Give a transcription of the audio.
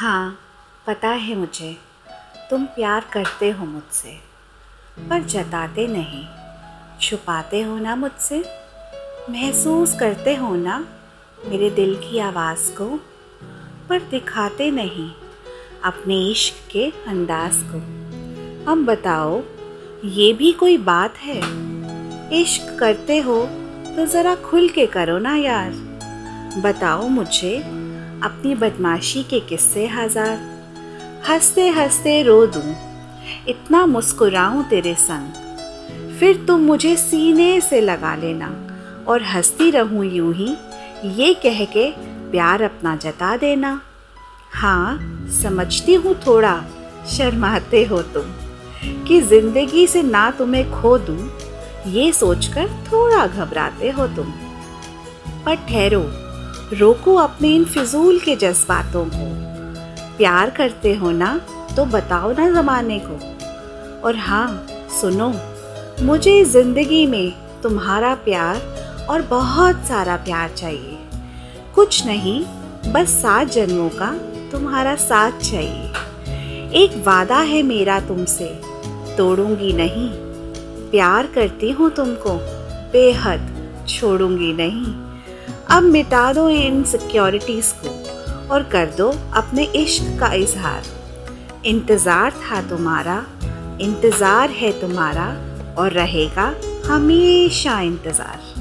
हाँ पता है मुझे, तुम प्यार करते हो मुझसे, पर जताते नहीं। छुपाते हो ना मुझसे? महसूस करते हो ना मेरे दिल की आवाज़ को? पर दिखाते नहीं अपने इश्क के अंदाज को। अब बताओ, ये भी कोई बात है? इश्क करते हो तो ज़रा खुल के करो ना यार। बताओ मुझे अपनी बदमाशी के किस्से हज़ार। हँसते हँसते रो दूँ, इतना मुस्कुराऊं तेरे संग। फिर तुम मुझे सीने से लगा लेना और हंसती रहूँ यूँ ही, ये कह के प्यार अपना जता देना। हाँ समझती हूँ थोड़ा, शर्माते हो तुम, कि ज़िंदगी से ना तुम्हें खो दूँ, ये सोचकर थोड़ा घबराते हो तुम। पर ठहरो रोको अपने इन फिजूल के जज्बातों को। प्यार करते हो ना तो बताओ ना ज़माने को। और हाँ सुनो, मुझे ज़िंदगी में तुम्हारा प्यार और बहुत सारा प्यार चाहिए। कुछ नहीं, बस सात जन्मों का तुम्हारा साथ चाहिए। एक वादा है मेरा तुमसे, तोड़ूँगी नहीं। प्यार करती हूँ तुमको, बेहद छोड़ूँगी नहीं। अब मिटा दो इन सिक्योरिटीज़ को और कर दो अपने इश्क का इजहार। इंतज़ार था तुम्हारा, इंतज़ार है तुम्हारा और रहेगा हमेशा इंतज़ार।